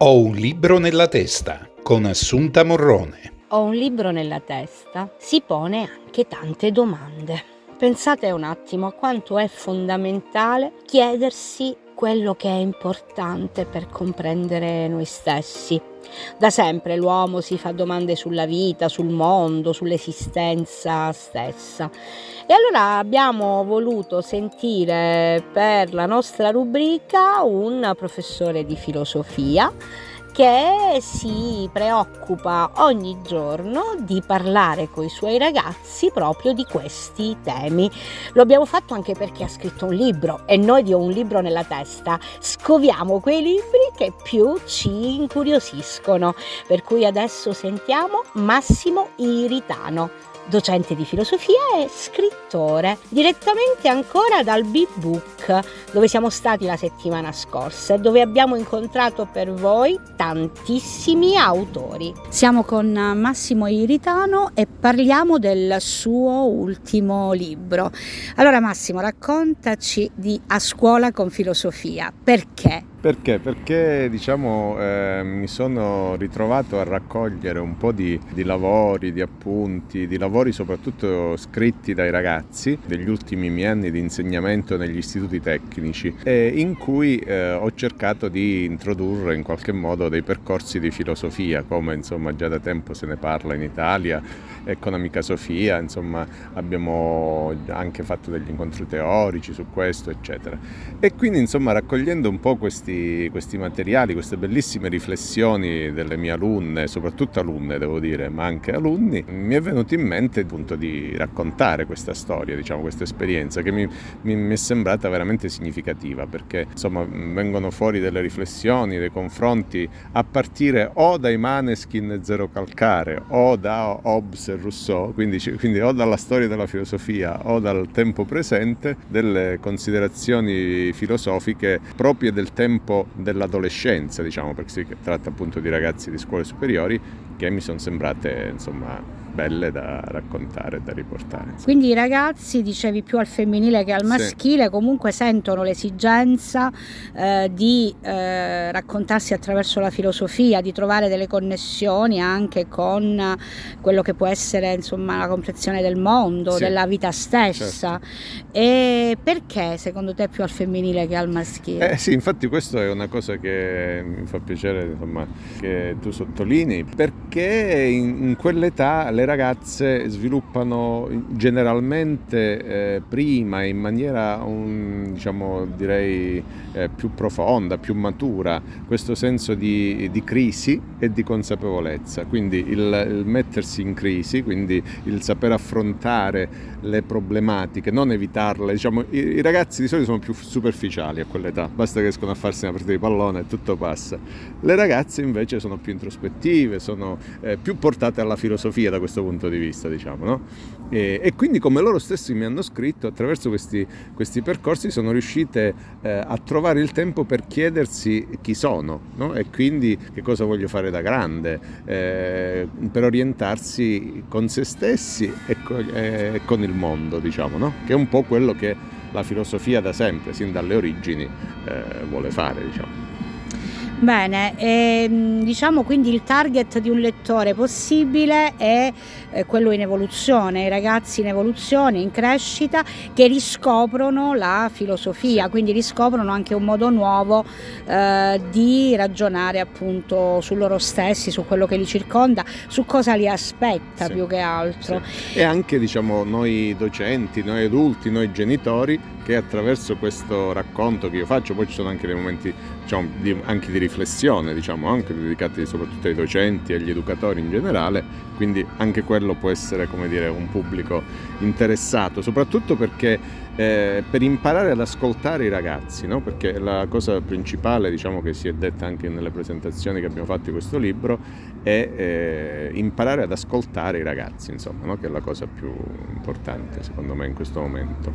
Ho un libro nella testa con Assunta Morrone. Ho un libro nella testa si pone anche tante domande. Pensate un attimo a quanto è fondamentale chiedersi quello che è importante per comprendere noi stessi. Da sempre l'uomo si fa domande sulla vita, sul mondo, sull'esistenza stessa. E allora abbiamo voluto sentire per la nostra rubrica un professore di filosofia che si preoccupa ogni giorno di parlare con i suoi ragazzi proprio di questi temi. Lo abbiamo fatto anche perché ha scritto un libro e noi di un libro nella testa scoviamo quei libri che più ci incuriosiscono. Per cui adesso sentiamo Massimo Iritano docente di filosofia e scrittore, direttamente ancora dal B-Book, dove siamo stati la settimana scorsa e dove abbiamo incontrato per voi tantissimi autori. Siamo con Massimo Iritano e parliamo del suo ultimo libro. Allora Massimo, raccontaci di A scuola con filosofia, perché? Perché? Perché diciamo, eh, mi sono ritrovato a raccogliere un po' di, di, lavori, di appunti, di lavori soprattutto scritti dai ragazzi degli ultimi miei anni di insegnamento negli istituti tecnici in cui eh, ho cercato di introdurre in qualche modo dei percorsi di filosofia, come insomma già da tempo se ne parla in Italia con Amica Sofia, insomma abbiamo anche fatto degli incontri teorici su questo, eccetera. E quindi insomma raccogliendo un po' questi questi, materiali, queste bellissime riflessioni delle mie alunne, soprattutto alunne devo dire, ma anche alunni, mi è venuto in mente appunto di raccontare questa storia, diciamo, questa esperienza che mi, mi, mi, è sembrata veramente significativa perché insomma vengono fuori delle riflessioni, dei confronti a partire o dai Maneskin Zero Calcare o da Hobbes Rousseau, quindi, quindi o dalla storia della filosofia o dal tempo presente, delle considerazioni filosofiche proprie del tempo dell'adolescenza, diciamo, perché si tratta appunto di ragazzi di scuole superiori che mi sono sembrate, insomma, belle da raccontare, da riportare. Quindi i ragazzi, dicevi più al femminile che al maschile, sì. comunque sentono l'esigenza eh, di eh, raccontarsi attraverso la filosofia, di trovare delle connessioni anche con quello che può essere insomma la comprensione del mondo, sì. della vita stessa. Certo. E perché secondo te più al femminile che al maschile? Eh sì, infatti questo è una cosa che mi fa piacere insomma, che tu sottolinei, perché in, in quell'età le ragazze sviluppano generalmente eh, prima in maniera un, diciamo, direi eh, più profonda, più matura questo senso di, di, crisi e di consapevolezza, quindi il, il mettersi in crisi, quindi il saper affrontare le problematiche, non evitarle, diciamo, i, i ragazzi di solito sono più superficiali a quell'età, basta che escono a farsi una partita di pallone e tutto passa. Le ragazze invece sono più introspettive, sono eh, più portate alla filosofia da questo questo punto di vista, diciamo, no? e, e, quindi come loro stessi mi hanno scritto, attraverso questi, questi percorsi sono riuscite eh, a trovare il tempo per chiedersi chi sono no? e quindi che cosa voglio fare da grande, eh, per orientarsi con se stessi e con, eh, con il mondo, diciamo, no? che è un po' quello che la filosofia da sempre, sin dalle origini, eh, vuole fare. Diciamo. Bene, ehm, diciamo quindi il target di un lettore possibile è eh, quello in evoluzione, i ragazzi in evoluzione, in crescita, che riscoprono la filosofia, sì. quindi riscoprono anche un modo nuovo eh, di ragionare appunto su loro stessi, su quello che li circonda, su cosa li aspetta sì. più che altro. Sì. E anche diciamo noi docenti, noi adulti, noi genitori che attraverso questo racconto che io faccio, poi ci sono anche dei momenti diciamo, di, anche di riflessione, diciamo, anche dedicati soprattutto ai docenti e agli educatori in generale, quindi anche quello può essere dire, un pubblico interessato, soprattutto perché eh, per imparare ad ascoltare i ragazzi, no? perché la cosa principale diciamo, che si è detta anche nelle presentazioni che abbiamo fatto di questo libro è eh, imparare ad ascoltare i ragazzi, insomma, no? che è la cosa più importante secondo me in questo momento.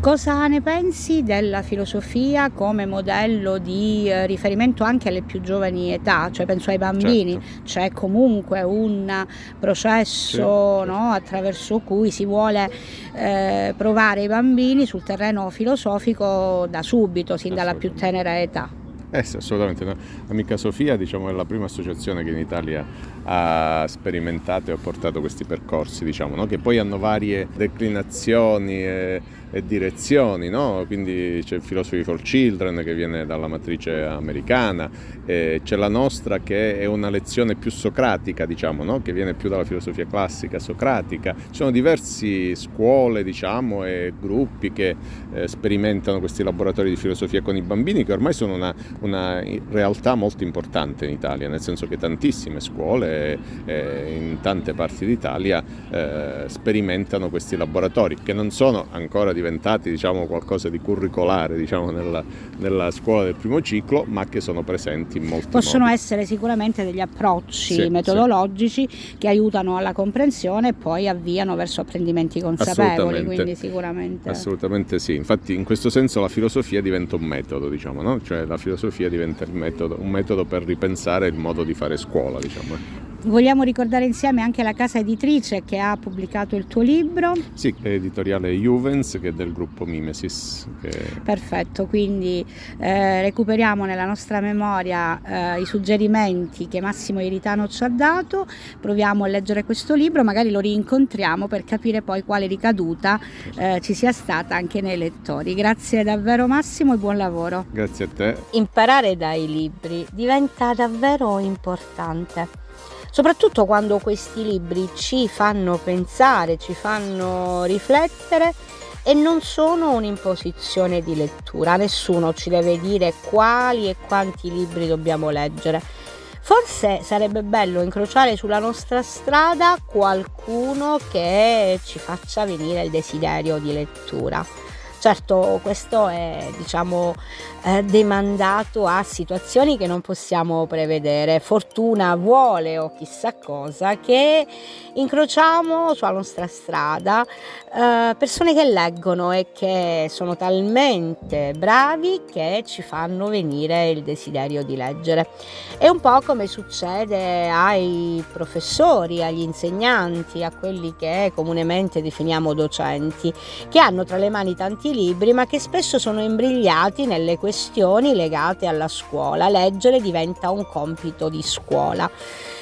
Cosa ne pensi della filosofia come modello di eh, riferimento anche alle più giovani età? Cioè penso ai bambini, certo. c'è comunque un processo sì, no, attraverso cui si vuole eh, provare i bambini sul terreno filosofico da subito, sin dalla più tenera età. Eh sì, assolutamente. Amica Sofia diciamo, è la prima associazione che in Italia ha sperimentato e ha portato questi percorsi, diciamo, no? che poi hanno varie declinazioni. E e direzioni, no? quindi c'è il Philosophy for Children che viene dalla matrice americana, eh, c'è la nostra che è una lezione più socratica, diciamo, no? che viene più dalla filosofia classica socratica, ci sono diverse scuole diciamo, e gruppi che eh, sperimentano questi laboratori di filosofia con i bambini che ormai sono una, una realtà molto importante in Italia, nel senso che tantissime scuole eh, in tante parti d'Italia eh, sperimentano questi laboratori che non sono ancora diventati diciamo, qualcosa di curricolare diciamo, nella, nella, scuola del primo ciclo, ma che sono presenti in molti Possono modi. essere sicuramente degli approcci sì, metodologici sì. che aiutano alla comprensione e poi avviano verso apprendimenti consapevoli, quindi sicuramente... Assolutamente sì, infatti in questo senso la filosofia diventa un metodo, diciamo, no? cioè la filosofia diventa metodo, un metodo per ripensare il modo di fare scuola. Diciamo. Vogliamo ricordare insieme anche la casa editrice che ha pubblicato il tuo libro? Sì, l'editoriale Juvens che è del gruppo Mimesis. Che... Perfetto, quindi eh, recuperiamo nella nostra memoria eh, i suggerimenti che Massimo Iritano ci ha dato, proviamo a leggere questo libro, magari lo rincontriamo per capire poi quale ricaduta eh, ci sia stata anche nei lettori. Grazie davvero Massimo e buon lavoro. Grazie a te. Imparare dai libri diventa davvero importante soprattutto quando questi libri ci fanno pensare, ci fanno riflettere e non sono un'imposizione di lettura, nessuno ci deve dire quali e quanti libri dobbiamo leggere. Forse sarebbe bello incrociare sulla nostra strada qualcuno che ci faccia venire il desiderio di lettura. Certo, questo è diciamo, eh, demandato a situazioni che non possiamo prevedere. Fortuna vuole o chissà cosa che incrociamo sulla nostra strada eh, persone che leggono e che sono talmente bravi che ci fanno venire il desiderio di leggere. È un po' come succede ai professori, agli insegnanti, a quelli che comunemente definiamo docenti, che hanno tra le mani tanti tanti libri ma che spesso sono imbrigliati nelle questioni legate alla scuola. Leggere diventa un compito di scuola.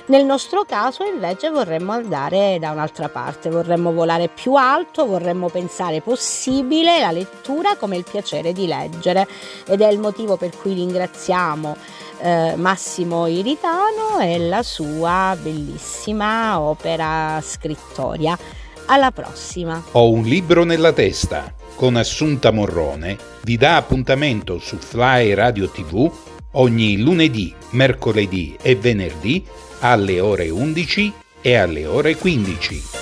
Nel nostro caso invece vorremmo andare da un'altra parte, vorremmo volare più alto, vorremmo pensare possibile la lettura come il piacere di leggere ed è il motivo per cui ringraziamo eh, Massimo Iritano e la sua bellissima opera scrittoria. Alla prossima. Ho un libro nella testa con Assunta Morrone vi dà appuntamento su Fly Radio TV ogni lunedì, mercoledì e venerdì alle ore 11 e alle ore 15.